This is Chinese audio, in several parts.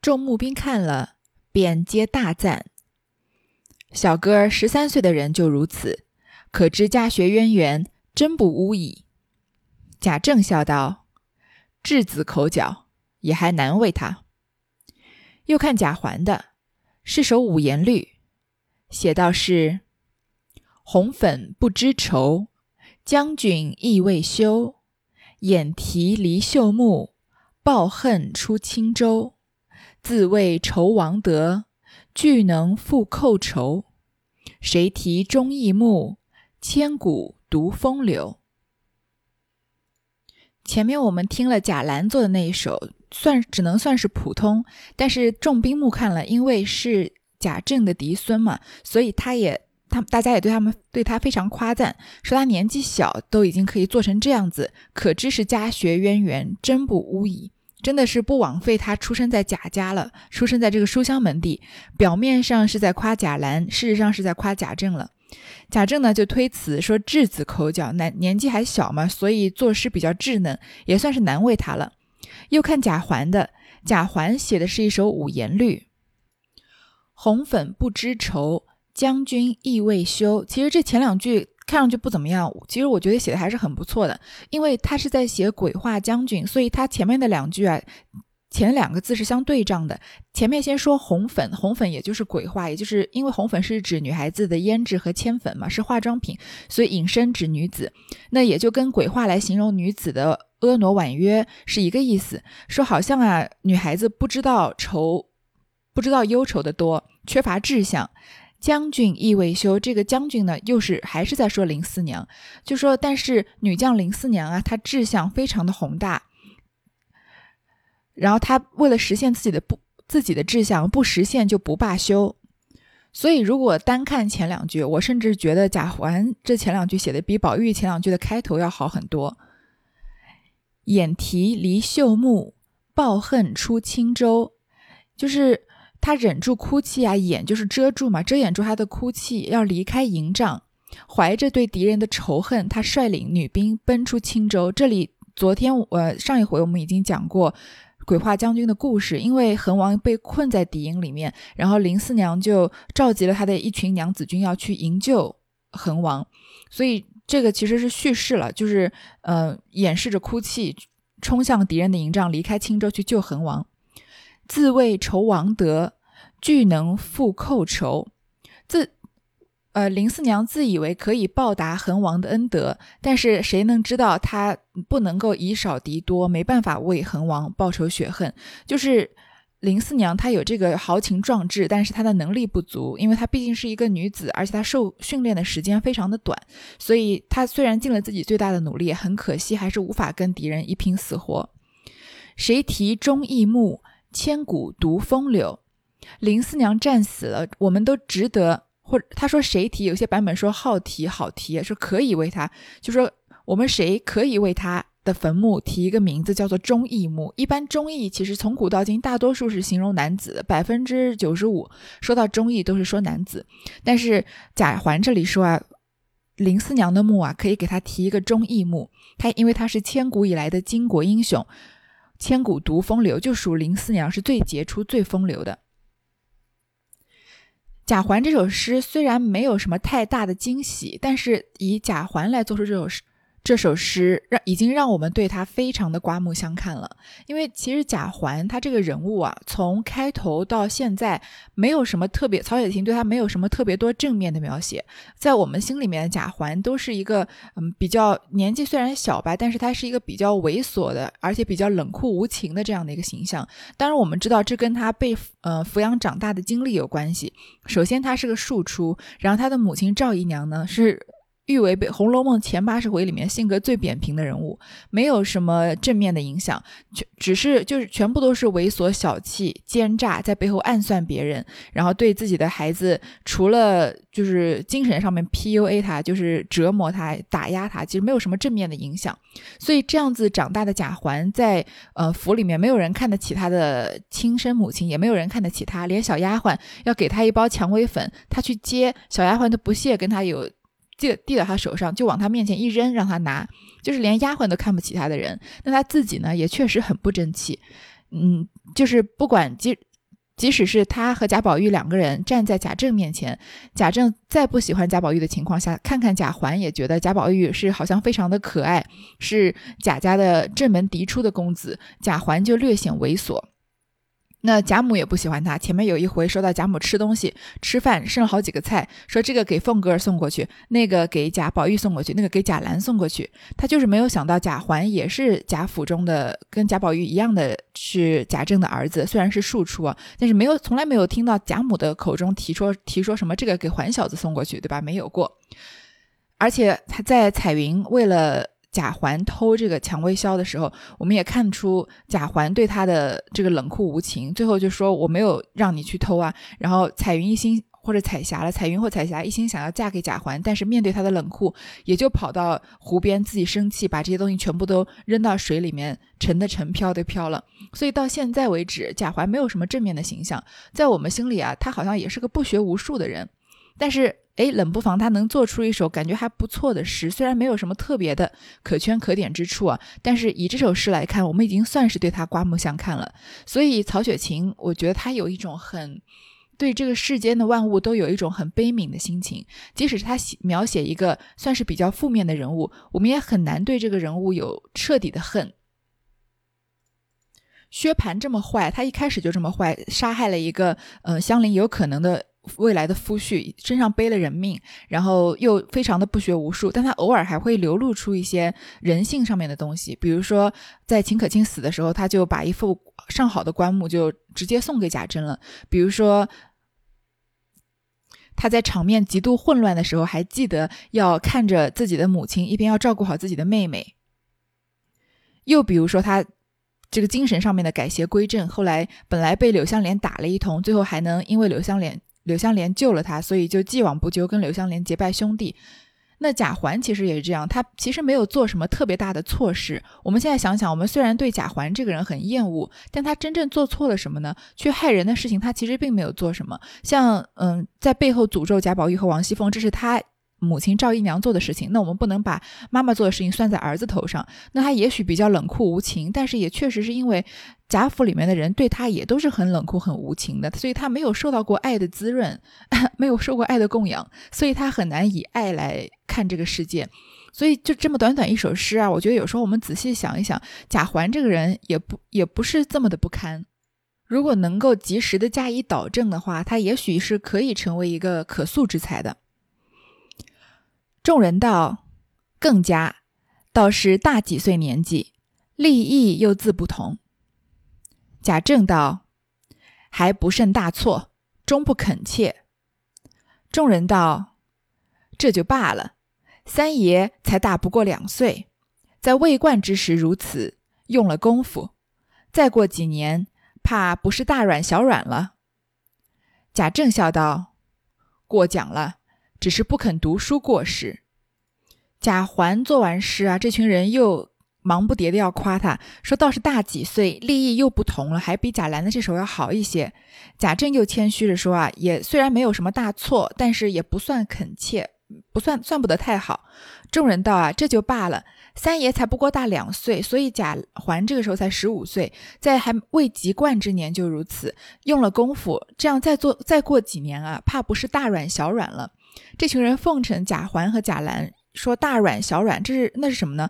众募兵看了，便皆大赞。小哥十三岁的人就如此，可知家学渊源，真不污矣。贾政笑道：“稚子口角，也还难为他。”又看贾环的，是首五言律，写道是：“红粉不知愁，将军意未休。眼啼离秀木，抱恨出轻舟。自谓仇王德，俱能复寇仇。谁提忠义目，千古独风流。”前面我们听了贾兰做的那一首，算只能算是普通，但是众兵目看了，因为是贾政的嫡孙嘛，所以他也他大家也对他们对他非常夸赞，说他年纪小都已经可以做成这样子，可知是家学渊源，真不污矣。真的是不枉费他出生在贾家了，出生在这个书香门第。表面上是在夸贾兰，事实上是在夸贾政了。贾政呢就推辞说：“稚子口角，年年纪还小嘛，所以作诗比较稚嫩，也算是难为他了。”又看贾环的，贾环写的是一首五言律：“红粉不知愁，将军意未休。”其实这前两句看上去不怎么样，其实我觉得写的还是很不错的，因为他是在写鬼话将军，所以他前面的两句啊。前两个字是相对仗的，前面先说红粉，红粉也就是鬼话，也就是因为红粉是指女孩子的胭脂和铅粉嘛，是化妆品，所以引申指女子，那也就跟鬼话来形容女子的婀娜婉约是一个意思。说好像啊，女孩子不知道愁，不知道忧愁的多，缺乏志向。将军意未休，这个将军呢，又是还是在说林四娘，就说但是女将林四娘啊，她志向非常的宏大。然后他为了实现自己的不自己的志向，不实现就不罢休。所以如果单看前两句，我甚至觉得贾环这前两句写的比宝玉前两句的开头要好很多。眼提离秀木，抱恨出轻舟，就是他忍住哭泣啊，眼就是遮住嘛，遮掩住他的哭泣，要离开营帐，怀着对敌人的仇恨，他率领女兵奔出青州。这里昨天呃上一回我们已经讲过。鬼话将军的故事，因为恒王被困在敌营里面，然后林四娘就召集了他的一群娘子军要去营救恒王，所以这个其实是叙事了，就是呃掩饰着哭泣，冲向敌人的营帐，离开青州去救恒王，自谓仇王德，俱能复寇仇，自。呃，林四娘自以为可以报答恒王的恩德，但是谁能知道她不能够以少敌多，没办法为恒王报仇雪恨。就是林四娘，她有这个豪情壮志，但是她的能力不足，因为她毕竟是一个女子，而且她受训练的时间非常的短，所以她虽然尽了自己最大的努力，很可惜还是无法跟敌人一拼死活。谁提忠义目，千古独风流。林四娘战死了，我们都值得。或者他说谁提？有些版本说好提好提，说可以为他，就说我们谁可以为他的坟墓提一个名字，叫做忠义墓。一般忠义其实从古到今大多数是形容男子，百分之九十五说到忠义都是说男子。但是贾环这里说啊，林四娘的墓啊，可以给他提一个忠义墓。他因为他是千古以来的巾帼英雄，千古独风流，就属林四娘是最杰出、最风流的。贾环这首诗虽然没有什么太大的惊喜，但是以贾环来做出这首诗。这首诗让已经让我们对他非常的刮目相看了，因为其实贾环他这个人物啊，从开头到现在没有什么特别，曹雪芹对他没有什么特别多正面的描写，在我们心里面的，贾环都是一个嗯比较年纪虽然小吧，但是他是一个比较猥琐的，而且比较冷酷无情的这样的一个形象。当然，我们知道这跟他被呃抚养长大的经历有关系。首先，他是个庶出，然后他的母亲赵姨娘呢是。誉为《红楼梦》前八十回里面性格最扁平的人物，没有什么正面的影响，全只是就是全部都是猥琐小气、奸诈，在背后暗算别人，然后对自己的孩子，除了就是精神上面 PUA 他，就是折磨他、打压他，其实没有什么正面的影响。所以这样子长大的贾环，在呃府里面没有人看得起他的亲生母亲，也没有人看得起他，连小丫鬟要给他一包蔷薇粉，他去接，小丫鬟都不屑跟他有。递递到他手上，就往他面前一扔，让他拿，就是连丫鬟都看不起他的人。那他自己呢，也确实很不争气。嗯，就是不管，即即使是他和贾宝玉两个人站在贾政面前，贾政再不喜欢贾宝玉的情况下，看看贾环也觉得贾宝玉是好像非常的可爱，是贾家的正门嫡出的公子，贾环就略显猥琐。那贾母也不喜欢他。前面有一回说到贾母吃东西吃饭剩了好几个菜，说这个给凤哥送过去，那个给贾宝玉送过去，那个给贾兰送过去。他就是没有想到贾环也是贾府中的，跟贾宝玉一样的是贾政的儿子，虽然是庶出，但是没有从来没有听到贾母的口中提说提说什么这个给环小子送过去，对吧？没有过。而且他在彩云为了。贾环偷这个蔷薇销的时候，我们也看出贾环对他的这个冷酷无情。最后就说我没有让你去偷啊。然后彩云一心或者彩霞了，彩云或彩霞一心想要嫁给贾环，但是面对他的冷酷，也就跑到湖边自己生气，把这些东西全部都扔到水里面，沉的沉，飘的飘了。所以到现在为止，贾环没有什么正面的形象，在我们心里啊，他好像也是个不学无术的人。但是。哎，冷不防他能做出一首感觉还不错的诗，虽然没有什么特别的可圈可点之处啊，但是以这首诗来看，我们已经算是对他刮目相看了。所以曹雪芹，我觉得他有一种很对这个世间的万物都有一种很悲悯的心情，即使是他描写一个算是比较负面的人物，我们也很难对这个人物有彻底的恨。薛蟠这么坏，他一开始就这么坏，杀害了一个呃香菱有可能的。未来的夫婿身上背了人命，然后又非常的不学无术，但他偶尔还会流露出一些人性上面的东西。比如说，在秦可卿死的时候，他就把一副上好的棺木就直接送给贾珍了。比如说，他在场面极度混乱的时候，还记得要看着自己的母亲，一边要照顾好自己的妹妹。又比如说，他这个精神上面的改邪归正，后来本来被柳湘莲打了一通，最后还能因为柳湘莲。柳香莲救了他，所以就既往不咎，跟柳香莲结拜兄弟。那贾环其实也是这样，他其实没有做什么特别大的错事。我们现在想想，我们虽然对贾环这个人很厌恶，但他真正做错了什么呢？去害人的事情，他其实并没有做什么。像嗯，在背后诅咒贾宝玉和王熙凤，这是他。母亲赵姨娘做的事情，那我们不能把妈妈做的事情算在儿子头上。那他也许比较冷酷无情，但是也确实是因为贾府里面的人对他也都是很冷酷、很无情的，所以他没有受到过爱的滋润，没有受过爱的供养，所以他很难以爱来看这个世界。所以就这么短短一首诗啊，我觉得有时候我们仔细想一想，贾环这个人也不也不是这么的不堪。如果能够及时的加以导正的话，他也许是可以成为一个可塑之才的。众人道：“更加，倒是大几岁年纪，立意又自不同。”贾政道：“还不甚大错，终不肯切。”众人道：“这就罢了，三爷才大不过两岁，在未冠之时如此用了功夫，再过几年，怕不是大软小软了。”贾政笑道：“过奖了。”只是不肯读书过时。贾环做完诗啊，这群人又忙不迭的要夸他，说倒是大几岁，立意又不同了，还比贾兰的这首要好一些。贾政又谦虚着说啊，也虽然没有什么大错，但是也不算恳切，不算算不得太好。众人道啊，这就罢了。三爷才不过大两岁，所以贾环这个时候才十五岁，在还未及冠之年就如此用了功夫，这样再做再过几年啊，怕不是大软小软了。这群人奉承贾环和贾兰，说大阮小阮，这是那是什么呢？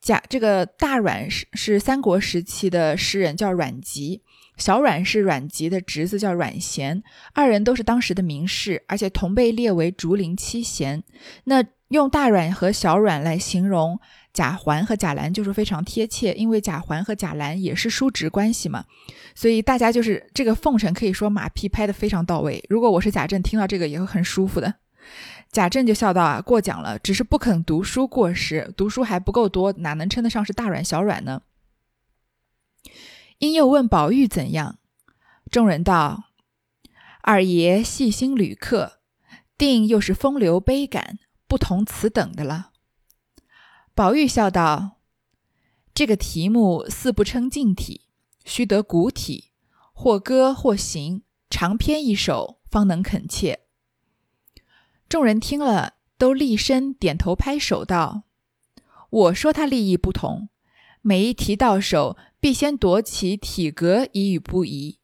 贾这个大阮是是三国时期的诗人，叫阮籍；小阮是阮籍的侄子，叫阮咸。二人都是当时的名士，而且同被列为竹林七贤。那用大阮和小阮来形容贾环和贾兰，就是非常贴切，因为贾环和贾兰也是叔侄关系嘛。所以大家就是这个奉承，可以说马屁拍得非常到位。如果我是贾政，听到这个也会很舒服的。贾政就笑道：“啊，过奖了，只是不肯读书过时，读书还不够多，哪能称得上是大软小软呢？”因又问宝玉怎样，众人道：“二爷细心旅客，定又是风流悲感，不同此等的了。”宝玉笑道：“这个题目似不称近体，须得古体，或歌或行，长篇一首，方能恳切。”众人听了，都立身点头拍手道：“我说他立意不同，每一题到手，必先夺其体格，以与不疑。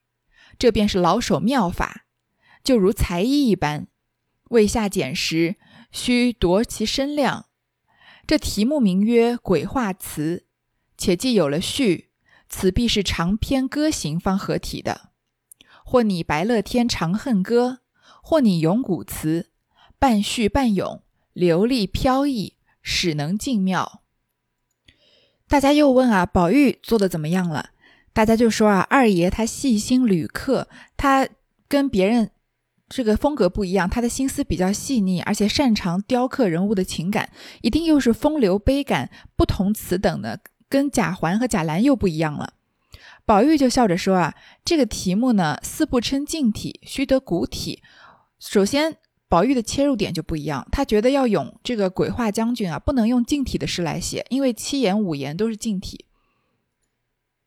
这便是老手妙法，就如才艺一般。为下剪时，须夺其身量。这题目名曰《鬼话词》，且既有了序，此必是长篇歌行方合体的。或拟《白乐天长恨歌》，或拟《咏古词》，半序半咏，流利飘逸，使能尽妙。大家又问啊，宝玉做的怎么样了？大家就说啊，二爷他细心旅客，他跟别人。这个风格不一样，他的心思比较细腻，而且擅长雕刻人物的情感，一定又是风流悲感不同词等的，跟贾环和贾兰又不一样了。宝玉就笑着说啊，这个题目呢，四不称静体，须得古体。首先，宝玉的切入点就不一样，他觉得要咏这个鬼画将军啊，不能用近体的诗来写，因为七言五言都是近体。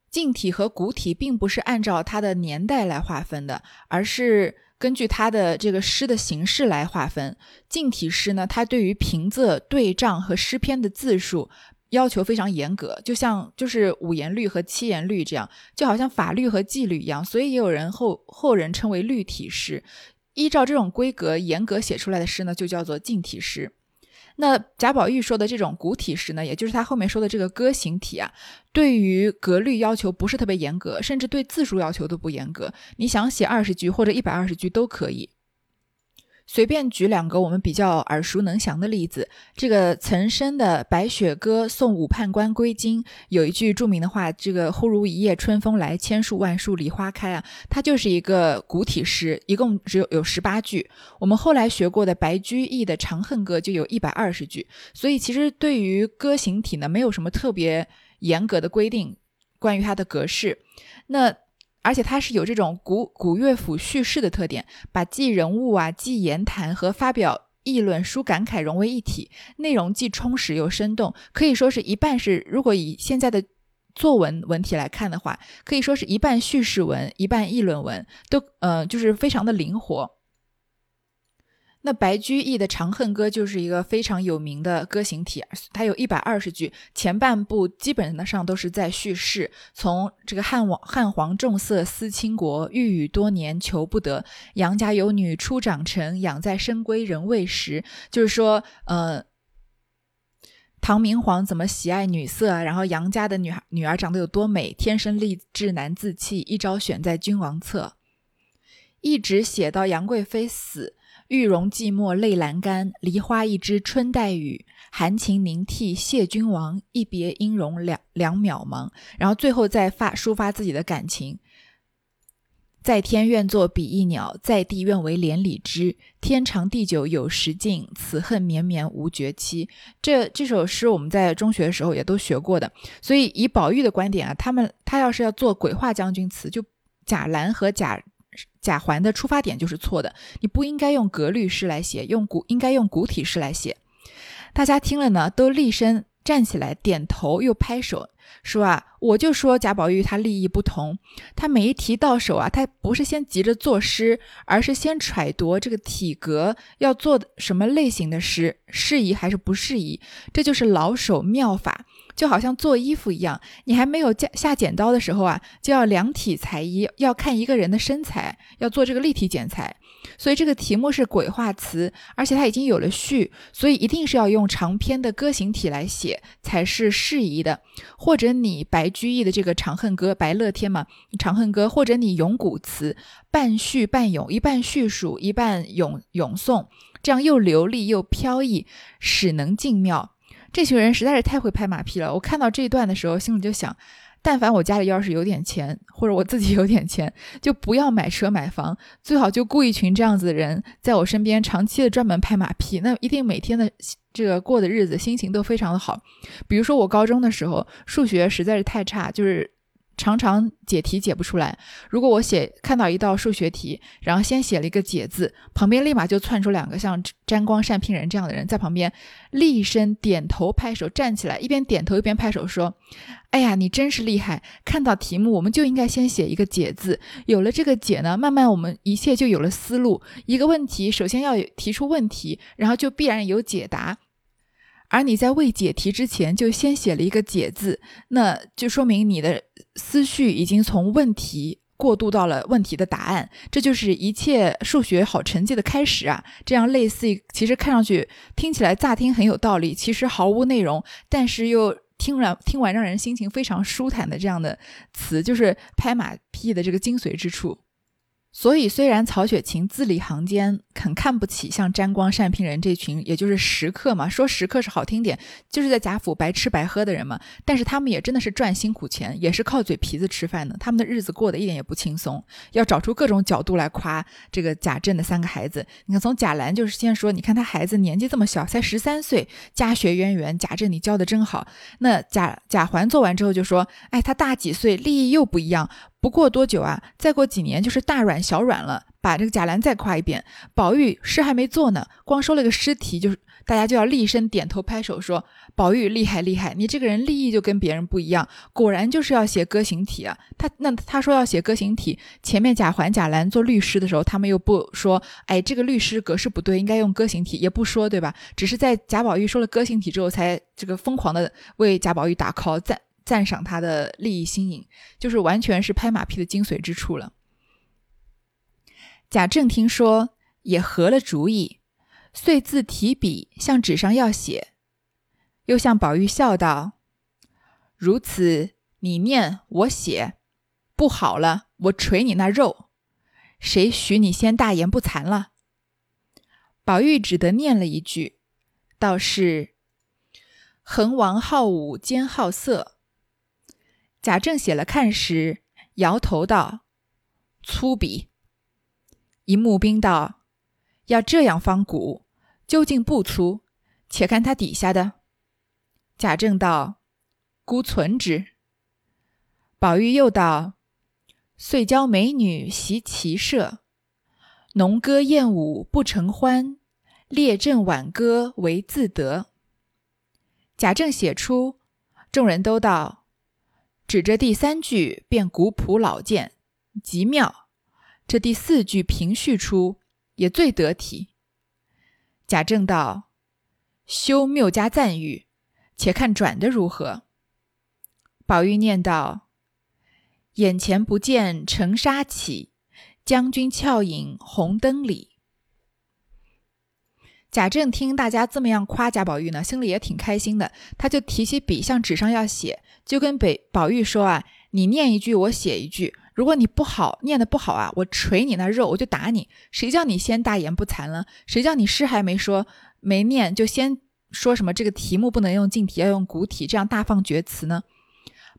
近体和古体并不是按照它的年代来划分的，而是。根据他的这个诗的形式来划分，近体诗呢，它对于平仄、对仗和诗篇的字数要求非常严格，就像就是五言律和七言律这样，就好像法律和纪律一样，所以也有人后后人称为律体诗。依照这种规格严格写出来的诗呢，就叫做近体诗。那贾宝玉说的这种古体诗呢，也就是他后面说的这个歌行体啊，对于格律要求不是特别严格，甚至对字数要求都不严格。你想写二十句或者一百二十句都可以。随便举两个我们比较耳熟能详的例子，这个岑参的《白雪歌送武判官归京》有一句著名的话：“这个忽如一夜春风来，千树万树梨花开啊。”它就是一个古体诗，一共只有有十八句。我们后来学过的白居易的《长恨歌》就有一百二十句，所以其实对于歌行体呢，没有什么特别严格的规定，关于它的格式。那而且它是有这种古古乐府叙事的特点，把记人物啊、记言谈和发表议论、书感慨融为一体，内容既充实又生动，可以说是一半是。如果以现在的作文文体来看的话，可以说是一半叙事文，一半议论文，都呃就是非常的灵活。那白居易的《长恨歌》就是一个非常有名的歌行体，它有一百二十句，前半部基本上都是在叙事，从这个汉王汉皇重色思倾国，欲语多年求不得，杨家有女初长成，养在深闺人未识，就是说，呃，唐明皇怎么喜爱女色，然后杨家的女孩女儿长得有多美，天生丽质难自弃，一朝选在君王侧，一直写到杨贵妃死。玉容寂寞泪阑干，梨花一枝春带雨，含情凝涕谢君王，一别音容两两渺茫。然后最后再发抒发自己的感情，在天愿作比翼鸟，在地愿为连理枝。天长地久有时尽，此恨绵绵无绝期。这这首诗我们在中学的时候也都学过的。所以以宝玉的观点啊，他们他要是要做鬼画将军词，就贾兰和贾。贾环的出发点就是错的，你不应该用格律诗来写，用古应该用古体诗来写。大家听了呢，都立身站起来，点头又拍手，说啊，我就说贾宝玉他立意不同，他每一题到手啊，他不是先急着作诗，而是先揣度这个体格要做什么类型的诗，适宜还是不适宜，这就是老手妙法。就好像做衣服一样，你还没有下下剪刀的时候啊，就要量体裁衣，要看一个人的身材，要做这个立体剪裁。所以这个题目是鬼画词，而且它已经有了序，所以一定是要用长篇的歌行体来写才是适宜的。或者你白居易的这个《长恨歌》，白乐天嘛，《长恨歌》，或者你咏古词，半叙半咏，一半叙述，一半咏咏颂，这样又流利又飘逸，使能尽妙。这群人实在是太会拍马屁了。我看到这一段的时候，心里就想：但凡我家里要是有点钱，或者我自己有点钱，就不要买车买房，最好就雇一群这样子的人在我身边，长期的专门拍马屁，那一定每天的这个过的日子心情都非常的好。比如说我高中的时候，数学实在是太差，就是。常常解题解不出来。如果我写看到一道数学题，然后先写了一个解字，旁边立马就窜出两个像沾光善聘人这样的人在旁边厉声点头拍手，站起来一边点头一边拍手说：“哎呀，你真是厉害！看到题目我们就应该先写一个解字，有了这个解呢，慢慢我们一切就有了思路。一个问题首先要提出问题，然后就必然有解答。”而你在未解题之前就先写了一个解字，那就说明你的思绪已经从问题过渡到了问题的答案，这就是一切数学好成绩的开始啊！这样类似，其实看上去、听起来乍听很有道理，其实毫无内容，但是又听完听完让人心情非常舒坦的这样的词，就是拍马屁的这个精髓之处。所以，虽然曹雪芹字里行间很看不起像沾光、善平人这群，也就是食客嘛，说食客是好听点，就是在贾府白吃白喝的人嘛，但是他们也真的是赚辛苦钱，也是靠嘴皮子吃饭的，他们的日子过得一点也不轻松，要找出各种角度来夸这个贾政的三个孩子。你看，从贾兰就是先说，你看他孩子年纪这么小，才十三岁，家学渊源，贾政你教的真好。那贾贾环做完之后就说，哎，他大几岁，利益又不一样。不过多久啊？再过几年就是大软小软了。把这个贾兰再夸一遍。宝玉诗还没做呢，光收了个诗题，就是大家就要厉声点头拍手说：“宝玉厉害厉害！你这个人立意就跟别人不一样，果然就是要写歌行体啊。”他那他说要写歌行体，前面贾环、贾兰做律诗的时候，他们又不说：“哎，这个律诗格式不对，应该用歌行体。”也不说对吧？只是在贾宝玉说了歌行体之后，才这个疯狂的为贾宝玉打 call 赞。赞赏他的利益新颖，就是完全是拍马屁的精髓之处了。贾政听说，也合了主意，遂自提笔向纸上要写，又向宝玉笑道：“如此，你念我写，不好了，我捶你那肉，谁许你先大言不惭了？”宝玉只得念了一句，道是：“恒王好武兼好色。”贾政写了看时，摇头道：“粗鄙。”一木兵道：“要这样方古，究竟不粗？且看他底下的。”贾政道：“孤存之。”宝玉又道：“遂教美女习骑射，农歌燕舞不成欢，列阵挽歌为自得。”贾政写出，众人都道。指着第三句便古朴老健，极妙。这第四句平叙出也最得体。贾政道：“休谬加赞誉，且看转的如何。”宝玉念道：“眼前不见尘沙起，将军俏影红灯里。”贾政听大家这么样夸贾宝玉呢，心里也挺开心的。他就提起笔向纸上要写，就跟北宝玉说啊：“你念一句，我写一句。如果你不好念的不好啊，我捶你那肉，我就打你。谁叫你先大言不惭了？谁叫你诗还没说没念，就先说什么这个题目不能用近体，要用古体，这样大放厥词呢？”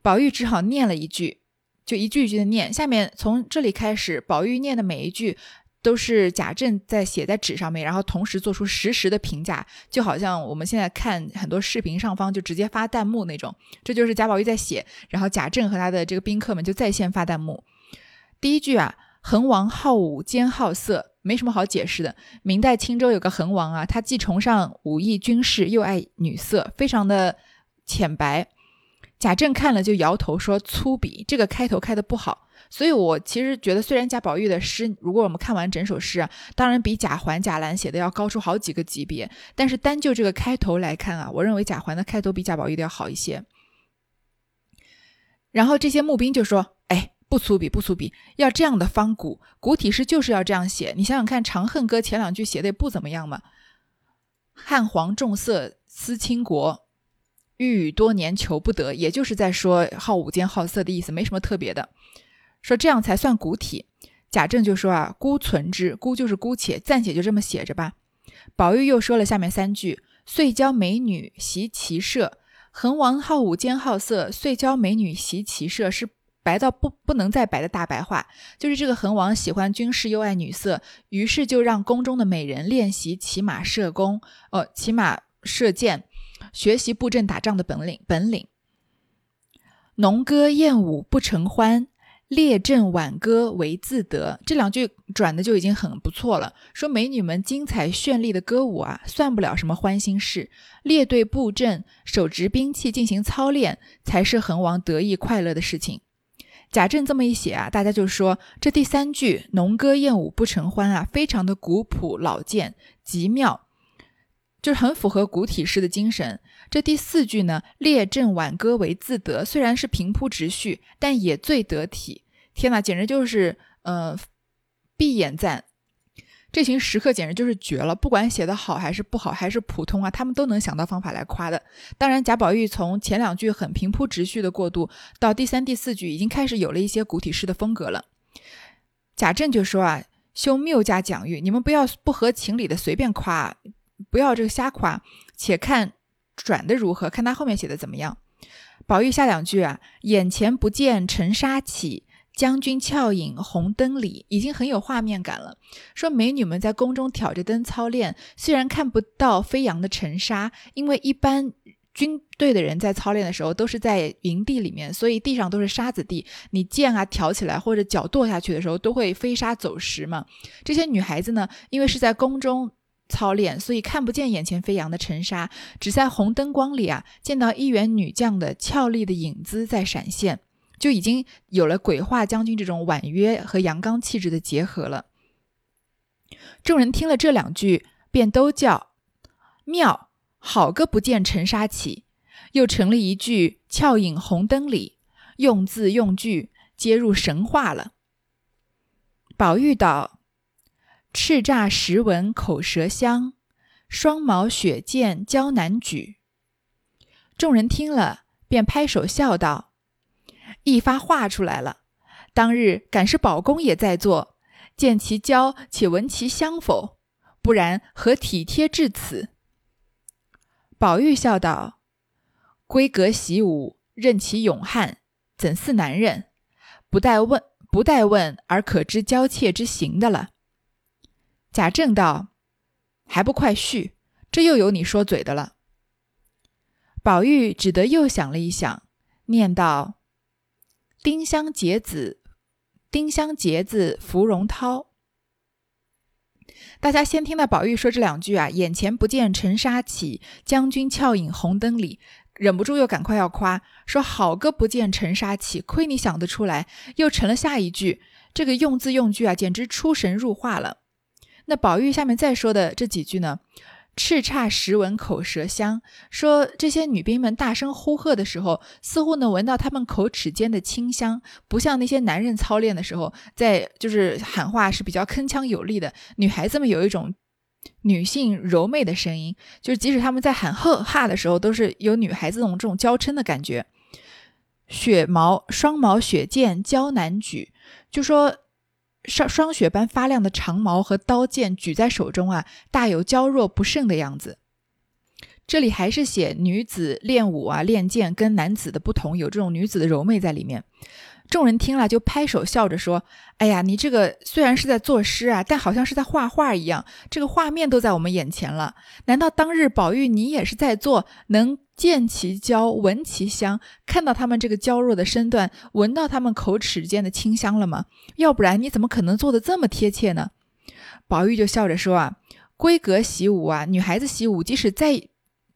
宝玉只好念了一句，就一句一句的念。下面从这里开始，宝玉念的每一句。都是贾政在写在纸上面，然后同时做出实时的评价，就好像我们现在看很多视频上方就直接发弹幕那种。这就是贾宝玉在写，然后贾政和他的这个宾客们就在线发弹幕。第一句啊，恒王好武兼好色，没什么好解释的。明代青州有个恒王啊，他既崇尚武艺军事，又爱女色，非常的浅白。贾政看了就摇头说粗鄙，这个开头开的不好。所以，我其实觉得，虽然贾宝玉的诗，如果我们看完整首诗啊，当然比贾环、贾兰写的要高出好几个级别，但是单就这个开头来看啊，我认为贾环的开头比贾宝玉的要好一些。然后这些募兵就说：“哎，不粗鄙，不粗鄙，要这样的方古古体诗就是要这样写。你想想看，《长恨歌》前两句写的也不怎么样嘛，‘汉皇重色思倾国，欲语多年求不得’，也就是在说好武兼好色的意思，没什么特别的。”说这样才算古体，贾政就说啊，孤存之，孤就是姑且暂且就这么写着吧。宝玉又说了下面三句：遂教美女习骑射，恒王好武兼好色，遂教美女习骑射，是白到不不能再白的大白话，就是这个恒王喜欢军事又爱女色，于是就让宫中的美人练习骑马射弓，哦，骑马射箭，学习布阵打仗的本领本领。农歌燕舞不成欢。列阵挽歌为自得，这两句转的就已经很不错了。说美女们精彩绚丽的歌舞啊，算不了什么欢心事；列队布阵，手执兵器进行操练，才是恒王得意快乐的事情。贾政这么一写啊，大家就说这第三句“农歌燕舞不成欢”啊，非常的古朴老健，极妙，就是很符合古体诗的精神。这第四句呢，“列阵挽歌为自得”，虽然是平铺直叙，但也最得体。天哪，简直就是呃闭眼赞。这群食客简直就是绝了，不管写的好还是不好，还是普通啊，他们都能想到方法来夸的。当然，贾宝玉从前两句很平铺直叙的过渡，到第三、第四句已经开始有了一些古体诗的风格了。贾政就说啊，修谬加讲誉，你们不要不合情理的随便夸，不要这个瞎夸，且看转的如何，看他后面写的怎么样。宝玉下两句啊，眼前不见尘沙起。将军俏影红灯里，已经很有画面感了。说美女们在宫中挑着灯操练，虽然看不到飞扬的尘沙，因为一般军队的人在操练的时候都是在营地里面，所以地上都是沙子地。你剑啊挑起来或者脚跺下去的时候，都会飞沙走石嘛。这些女孩子呢，因为是在宫中操练，所以看不见眼前飞扬的尘沙，只在红灯光里啊，见到一员女将的俏丽的影子在闪现。就已经有了鬼画将军这种婉约和阳刚气质的结合了。众人听了这两句，便都叫妙，好个不见尘沙起，又成了一句俏影红灯里，用字用句皆入神话了。宝玉道：“叱咤时闻口舌香，双毛雪见娇难举。”众人听了，便拍手笑道。一发画出来了。当日敢是宝公也在座，见其娇，且闻其香否？不然何体贴至此？宝玉笑道：“闺阁习武，任其勇悍，怎似男人？不待问，不待问而可知娇怯之行的了。”贾政道：“还不快续？这又有你说嘴的了。”宝玉只得又想了一想，念道。丁香结子，丁香结子芙蓉涛。大家先听到宝玉说这两句啊，眼前不见尘沙起，将军俏影红灯里，忍不住又赶快要夸，说好个不见尘沙起，亏你想得出来，又成了下一句，这个用字用句啊，简直出神入化了。那宝玉下面再说的这几句呢？叱咤时闻口舌香，说这些女兵们大声呼喝的时候，似乎能闻到她们口齿间的清香，不像那些男人操练的时候，在就是喊话是比较铿锵有力的。女孩子们有一种女性柔媚的声音，就是即使他们在喊呵哈的时候，都是有女孩子那种这种娇嗔的感觉。雪毛双毛雪剑娇难举，就说。霜霜雪般发亮的长矛和刀剑举在手中啊，大有娇弱不胜的样子。这里还是写女子练武啊、练剑跟男子的不同，有这种女子的柔媚在里面。众人听了就拍手笑着说：“哎呀，你这个虽然是在作诗啊，但好像是在画画一样，这个画面都在我们眼前了。难道当日宝玉你也是在做能？”见其娇，闻其香，看到他们这个娇弱的身段，闻到他们口齿间的清香了吗？要不然你怎么可能做的这么贴切呢？宝玉就笑着说啊，闺阁习武啊，女孩子习武，即使再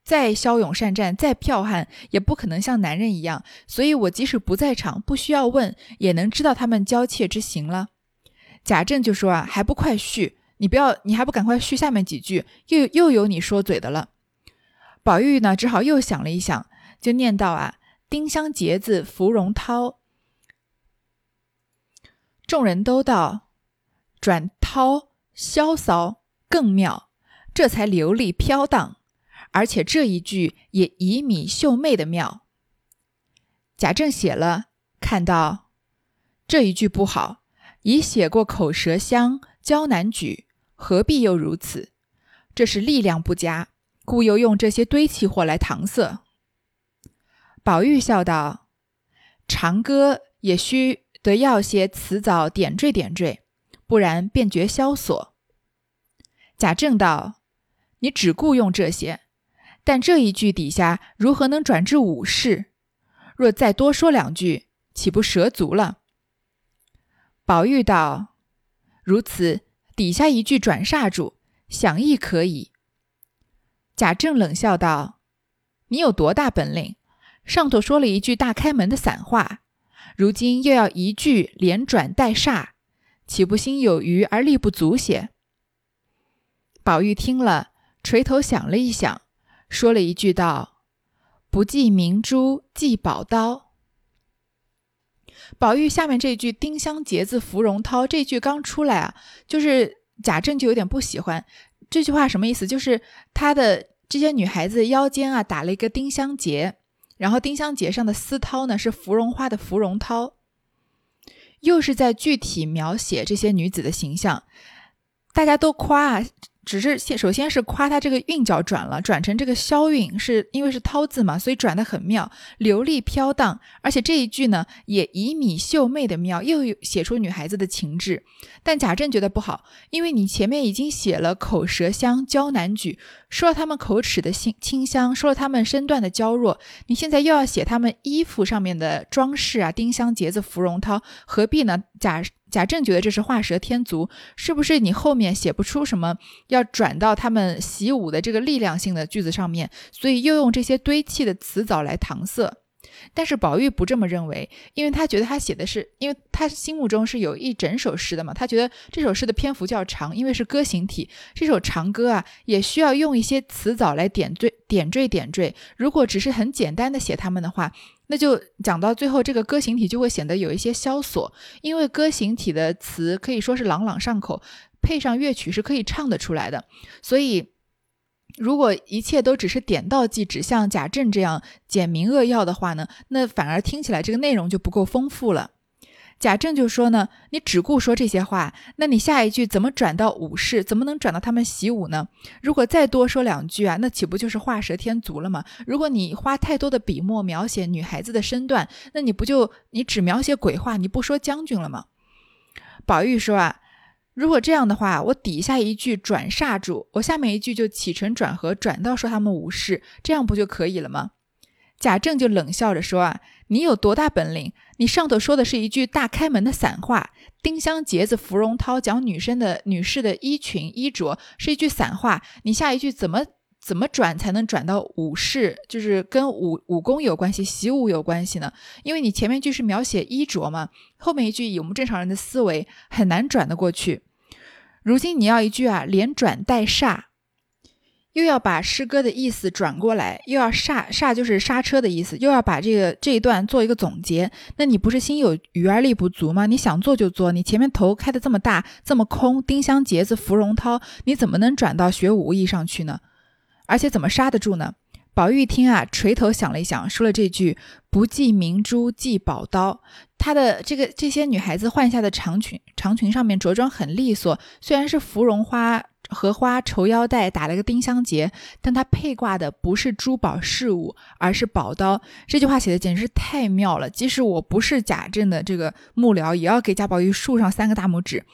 再骁勇善战，再剽悍，也不可能像男人一样。所以我即使不在场，不需要问，也能知道他们娇怯之行了。贾政就说啊，还不快续？你不要，你还不赶快续下面几句？又又有你说嘴的了。宝玉呢，只好又想了一想，就念道：“啊，丁香结子芙蓉涛。”众人都道：“转涛潇骚更妙，这才流利飘荡，而且这一句也旖旎秀媚的妙。”贾政写了，看到这一句不好，已写过口舌香，娇难举，何必又如此？这是力量不佳。故又用这些堆砌货来搪塞。宝玉笑道：“长歌也须得要些词藻点缀点缀，不然便觉萧索。”贾政道：“你只顾用这些，但这一句底下如何能转至武士？若再多说两句，岂不蛇足了？”宝玉道：“如此，底下一句转煞住，想亦可以。”贾政冷笑道：“你有多大本领？上头说了一句大开门的散话，如今又要一句连转带煞，岂不心有余而力不足些？”宝玉听了，垂头想了一想，说了一句道：“不计明珠，计宝刀。”宝玉下面这句“丁香结子芙蓉涛”这句刚出来啊，就是贾政就有点不喜欢这句话，什么意思？就是她的这些女孩子腰间啊打了一个丁香结，然后丁香结上的丝绦呢是芙蓉花的芙蓉绦，又是在具体描写这些女子的形象，大家都夸啊。只是先首先是夸他这个韵脚转了，转成这个消韵，是因为是涛字嘛，所以转的很妙，流利飘荡。而且这一句呢，也以米秀媚的妙，又写出女孩子的情致。但贾政觉得不好，因为你前面已经写了口舌香、娇难举，说了他们口齿的清清香，说了他们身段的娇弱，你现在又要写他们衣服上面的装饰啊，丁香结子、芙蓉涛，何必呢？贾。贾政觉得这是画蛇添足，是不是你后面写不出什么要转到他们习武的这个力量性的句子上面，所以又用这些堆砌的词藻来搪塞？但是宝玉不这么认为，因为他觉得他写的是，因为他心目中是有一整首诗的嘛，他觉得这首诗的篇幅较长，因为是歌行体，这首长歌啊也需要用一些词藻来点缀、点缀、点缀。如果只是很简单的写他们的话，那就讲到最后，这个歌行体就会显得有一些萧索，因为歌行体的词可以说是朗朗上口，配上乐曲是可以唱得出来的。所以，如果一切都只是点到即止，像贾政这样简明扼要的话呢，那反而听起来这个内容就不够丰富了。贾政就说呢，你只顾说这些话，那你下一句怎么转到武士？怎么能转到他们习武呢？如果再多说两句啊，那岂不就是画蛇添足了吗？如果你花太多的笔墨描写女孩子的身段，那你不就你只描写鬼话，你不说将军了吗？宝玉说啊，如果这样的话，我底下一句转煞住，我下面一句就起承转合转到说他们无事，这样不就可以了吗？贾政就冷笑着说啊。你有多大本领？你上头说的是一句大开门的散话，丁香结子芙蓉绦讲女生的女士的衣裙衣着是一句散话，你下一句怎么怎么转才能转到武士，就是跟武武功有关系，习武有关系呢？因为你前面句是描写衣着嘛，后面一句以我们正常人的思维很难转得过去。如今你要一句啊，连转带煞。又要把诗歌的意思转过来，又要煞煞就是刹车的意思，又要把这个这一段做一个总结。那你不是心有余而力不足吗？你想做就做，你前面头开的这么大，这么空，丁香结子芙蓉涛，你怎么能转到学武艺上去呢？而且怎么刹得住呢？宝玉听啊，垂头想了一想，说了这句“不系明珠系宝刀”。他的这个这些女孩子换下的长裙，长裙上面着装很利索，虽然是芙蓉花。荷花绸腰带打了个丁香结，但她配挂的不是珠宝饰物，而是宝刀。这句话写的简直是太妙了，即使我不是贾政的这个幕僚，也要给贾宝玉竖上三个大拇指。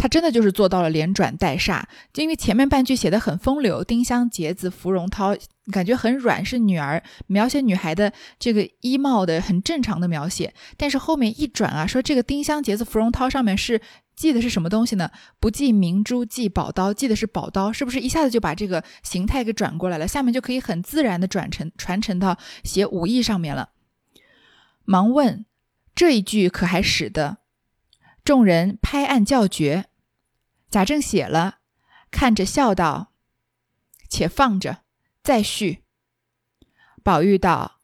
他真的就是做到了连转带煞，就因为前面半句写的很风流，丁香结子芙蓉涛，感觉很软，是女儿描写女孩的这个衣帽的很正常的描写，但是后面一转啊，说这个丁香结子芙蓉涛上面是。系的是什么东西呢？不系明珠，系宝刀，系的是宝刀，是不是一下子就把这个形态给转过来了？下面就可以很自然的转成传承到写武艺上面了。忙问这一句可还使得？众人拍案叫绝。贾政写了，看着笑道：“且放着，再续。”宝玉道：“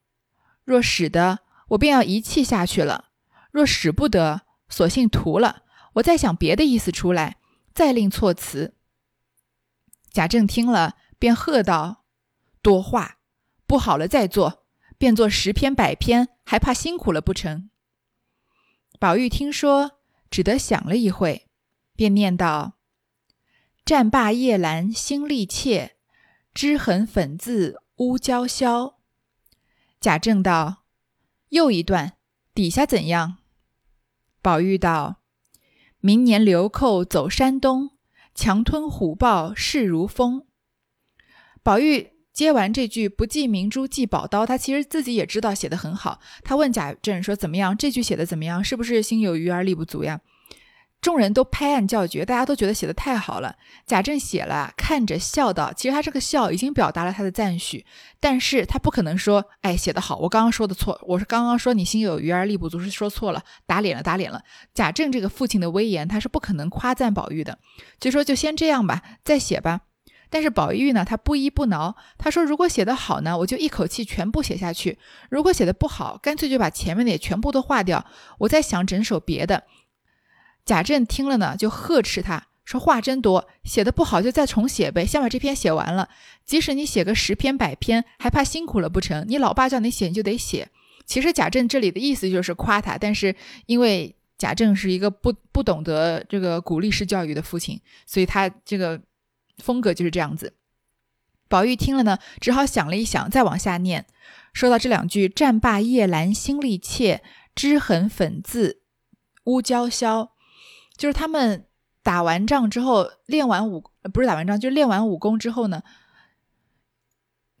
若使得，我便要一气下去了；若使不得，索性涂了。”我再想别的意思出来，再另措辞。贾政听了，便喝道：“多话，不好了再做，便做十篇百篇，还怕辛苦了不成？”宝玉听说，只得想了一会，便念道：“战罢夜阑心力切，脂痕粉渍乌娇绡。”贾政道：“又一段，底下怎样？”宝玉道。明年流寇走山东，强吞虎豹势如风。宝玉接完这句“不记明珠记宝刀”，他其实自己也知道写的很好。他问贾政说：“怎么样？这句写的怎么样？是不是心有余而力不足呀？”众人都拍案叫绝，大家都觉得写的太好了。贾政写了，看着笑道：“其实他这个笑已经表达了他的赞许，但是他不可能说，哎，写的好，我刚刚说的错，我是刚刚说你心有余而力不足是说错了，打脸了，打脸了。”贾政这个父亲的威严，他是不可能夸赞宝玉的，就说就先这样吧，再写吧。但是宝玉呢，他不依不挠，他说如果写得好呢，我就一口气全部写下去；如果写的不好，干脆就把前面的也全部都划掉，我再想整首别的。贾政听了呢，就呵斥他说：“话真多，写的不好就再重写呗，先把这篇写完了。即使你写个十篇百篇，还怕辛苦了不成？你老爸叫你写，你就得写。”其实贾政这里的意思就是夸他，但是因为贾政是一个不不懂得这个鼓励式教育的父亲，所以他这个风格就是这样子。宝玉听了呢，只好想了一想，再往下念，说到这两句：“战罢夜阑心力切，脂痕粉字乌娇绡。”就是他们打完仗之后，练完武不是打完仗，就是练完武功之后呢，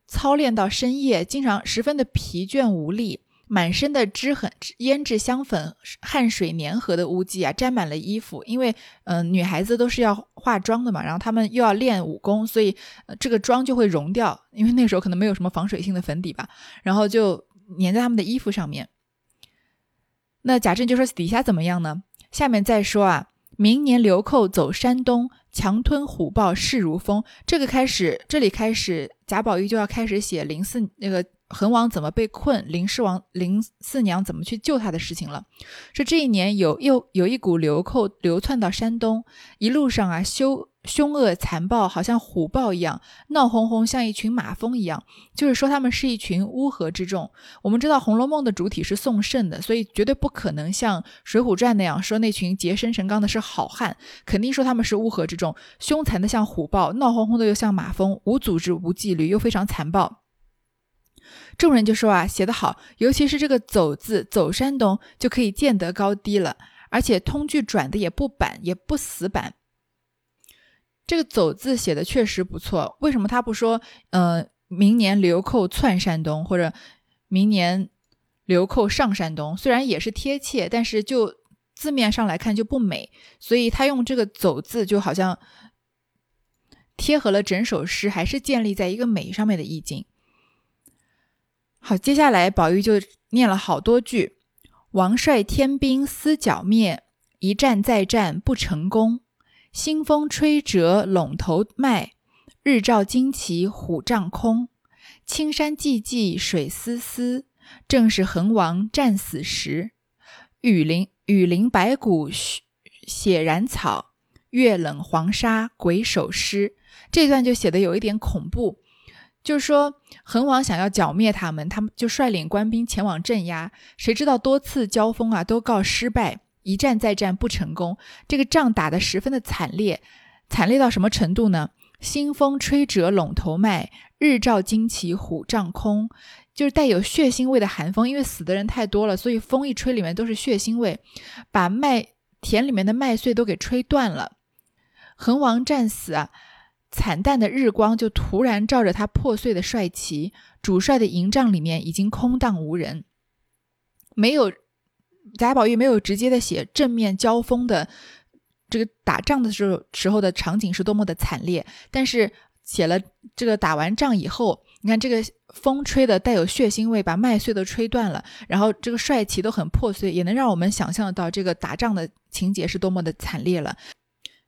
操练到深夜，经常十分的疲倦无力。满身的脂痕、胭脂香粉、汗水粘合的污迹啊，沾满了衣服。因为，嗯，女孩子都是要化妆的嘛，然后她们又要练武功，所以这个妆就会融掉。因为那时候可能没有什么防水性的粉底吧，然后就粘在他们的衣服上面。那贾政就说：“底下怎么样呢？”下面再说啊，明年流寇走山东，强吞虎豹势如风。这个开始，这里开始，贾宝玉就要开始写林四那个。恒王怎么被困？林氏王、林四娘怎么去救他的事情了？说这一年有又有一股流寇流窜到山东，一路上啊，修凶恶残暴，好像虎豹一样，闹哄哄，像一群马蜂一样。就是说他们是一群乌合之众。我们知道《红楼梦》的主体是宋慎的，所以绝对不可能像《水浒传》那样说那群洁身神刚的是好汉，肯定说他们是乌合之众，凶残的像虎豹，闹哄哄的又像马蜂，无组织、无纪律，又非常残暴。众人就说啊，写得好，尤其是这个“走”字，走山东就可以见得高低了，而且通句转的也不板，也不死板。这个“走”字写的确实不错。为什么他不说，呃，明年流寇窜山东，或者明年流寇上山东？虽然也是贴切，但是就字面上来看就不美。所以他用这个“走”字，就好像贴合了整首诗，还是建立在一个美上面的意境。好，接下来宝玉就念了好多句：“王率天兵思剿灭，一战再战不成功。新风吹折陇头麦，日照旌旗虎帐空。青山寂寂水丝丝，正是恒王战死时。雨林雨林白骨血染草，月冷黄沙鬼手尸。”这段就写的有一点恐怖。就是说，恒王想要剿灭他们，他们就率领官兵前往镇压。谁知道多次交锋啊，都告失败，一战再战不成功。这个仗打得十分的惨烈，惨烈到什么程度呢？腥风吹折陇头麦，日照旌旗虎帐空，就是带有血腥味的寒风。因为死的人太多了，所以风一吹，里面都是血腥味，把麦田里面的麦穗都给吹断了。恒王战死啊！惨淡的日光就突然照着他破碎的帅旗，主帅的营帐里面已经空荡无人。没有贾宝玉没有直接的写正面交锋的这个打仗的时候时候的场景是多么的惨烈，但是写了这个打完仗以后，你看这个风吹的带有血腥味，把麦穗都吹断了，然后这个帅旗都很破碎，也能让我们想象到这个打仗的情节是多么的惨烈了。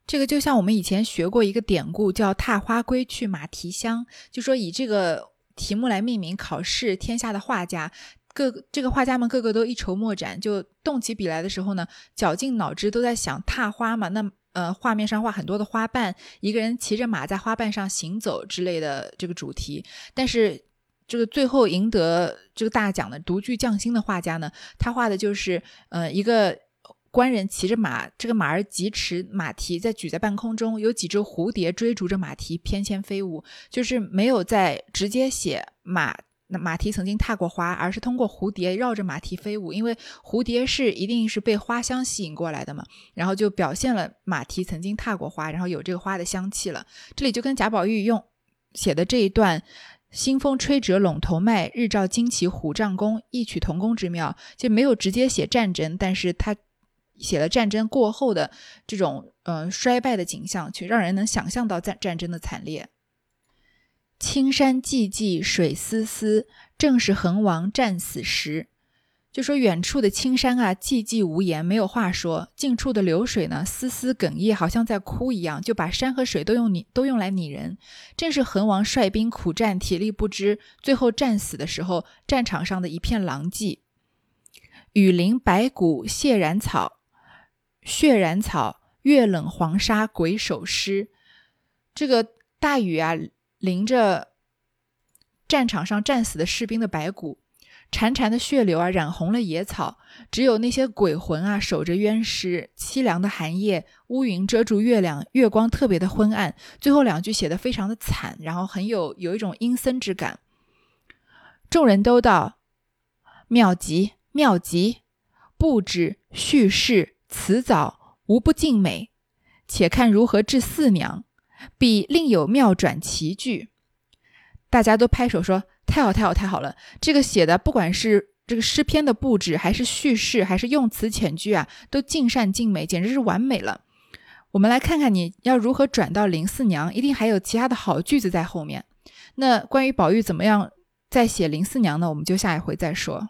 这个就像我们以前学过一个典故，叫“踏花归去马蹄香”，就说以这个题目来命名考试。天下的画家，各这个画家们个个都一筹莫展，就动起笔来的时候呢，绞尽脑汁都在想踏花嘛。那呃，画面上画很多的花瓣，一个人骑着马在花瓣上行走之类的这个主题。但是这个最后赢得这个大奖的独具匠心的画家呢，他画的就是呃一个。官人骑着马，这个马儿疾驰，马蹄在举在半空中，有几只蝴蝶追逐着马蹄翩跹飞舞。就是没有在直接写马，那马蹄曾经踏过花，而是通过蝴蝶绕着马蹄飞舞，因为蝴蝶是一定是被花香吸引过来的嘛。然后就表现了马蹄曾经踏过花，然后有这个花的香气了。这里就跟贾宝玉用写的这一段“新风吹折陇头麦，日照旌旗虎帐空”异曲同工之妙，就没有直接写战争，但是他。写了战争过后的这种呃衰败的景象，却让人能想象到战战争的惨烈。青山寂寂水丝丝，正是恒王战死时。就说远处的青山啊，寂寂无言，没有话说；近处的流水呢，丝丝哽咽，好像在哭一样，就把山和水都用拟都用来拟人。正是恒王率兵苦战，体力不支，最后战死的时候，战场上的一片狼藉。雨淋白骨血染草，血染草，月冷黄沙鬼手尸。这个大雨啊，淋着战场上战死的士兵的白骨。潺潺的血流啊，染红了野草。只有那些鬼魂啊，守着冤尸。凄凉的寒夜，乌云遮住月亮，月光特别的昏暗。最后两句写的非常的惨，然后很有有一种阴森之感。众人都道妙极妙极，布置叙事辞藻无不尽美。且看如何治四娘，必另有妙转奇句。大家都拍手说。太好太好太好了！这个写的不管是这个诗篇的布置，还是叙事，还是用词遣句啊，都尽善尽美，简直是完美了。我们来看看你要如何转到林四娘，一定还有其他的好句子在后面。那关于宝玉怎么样再写林四娘呢？我们就下一回再说。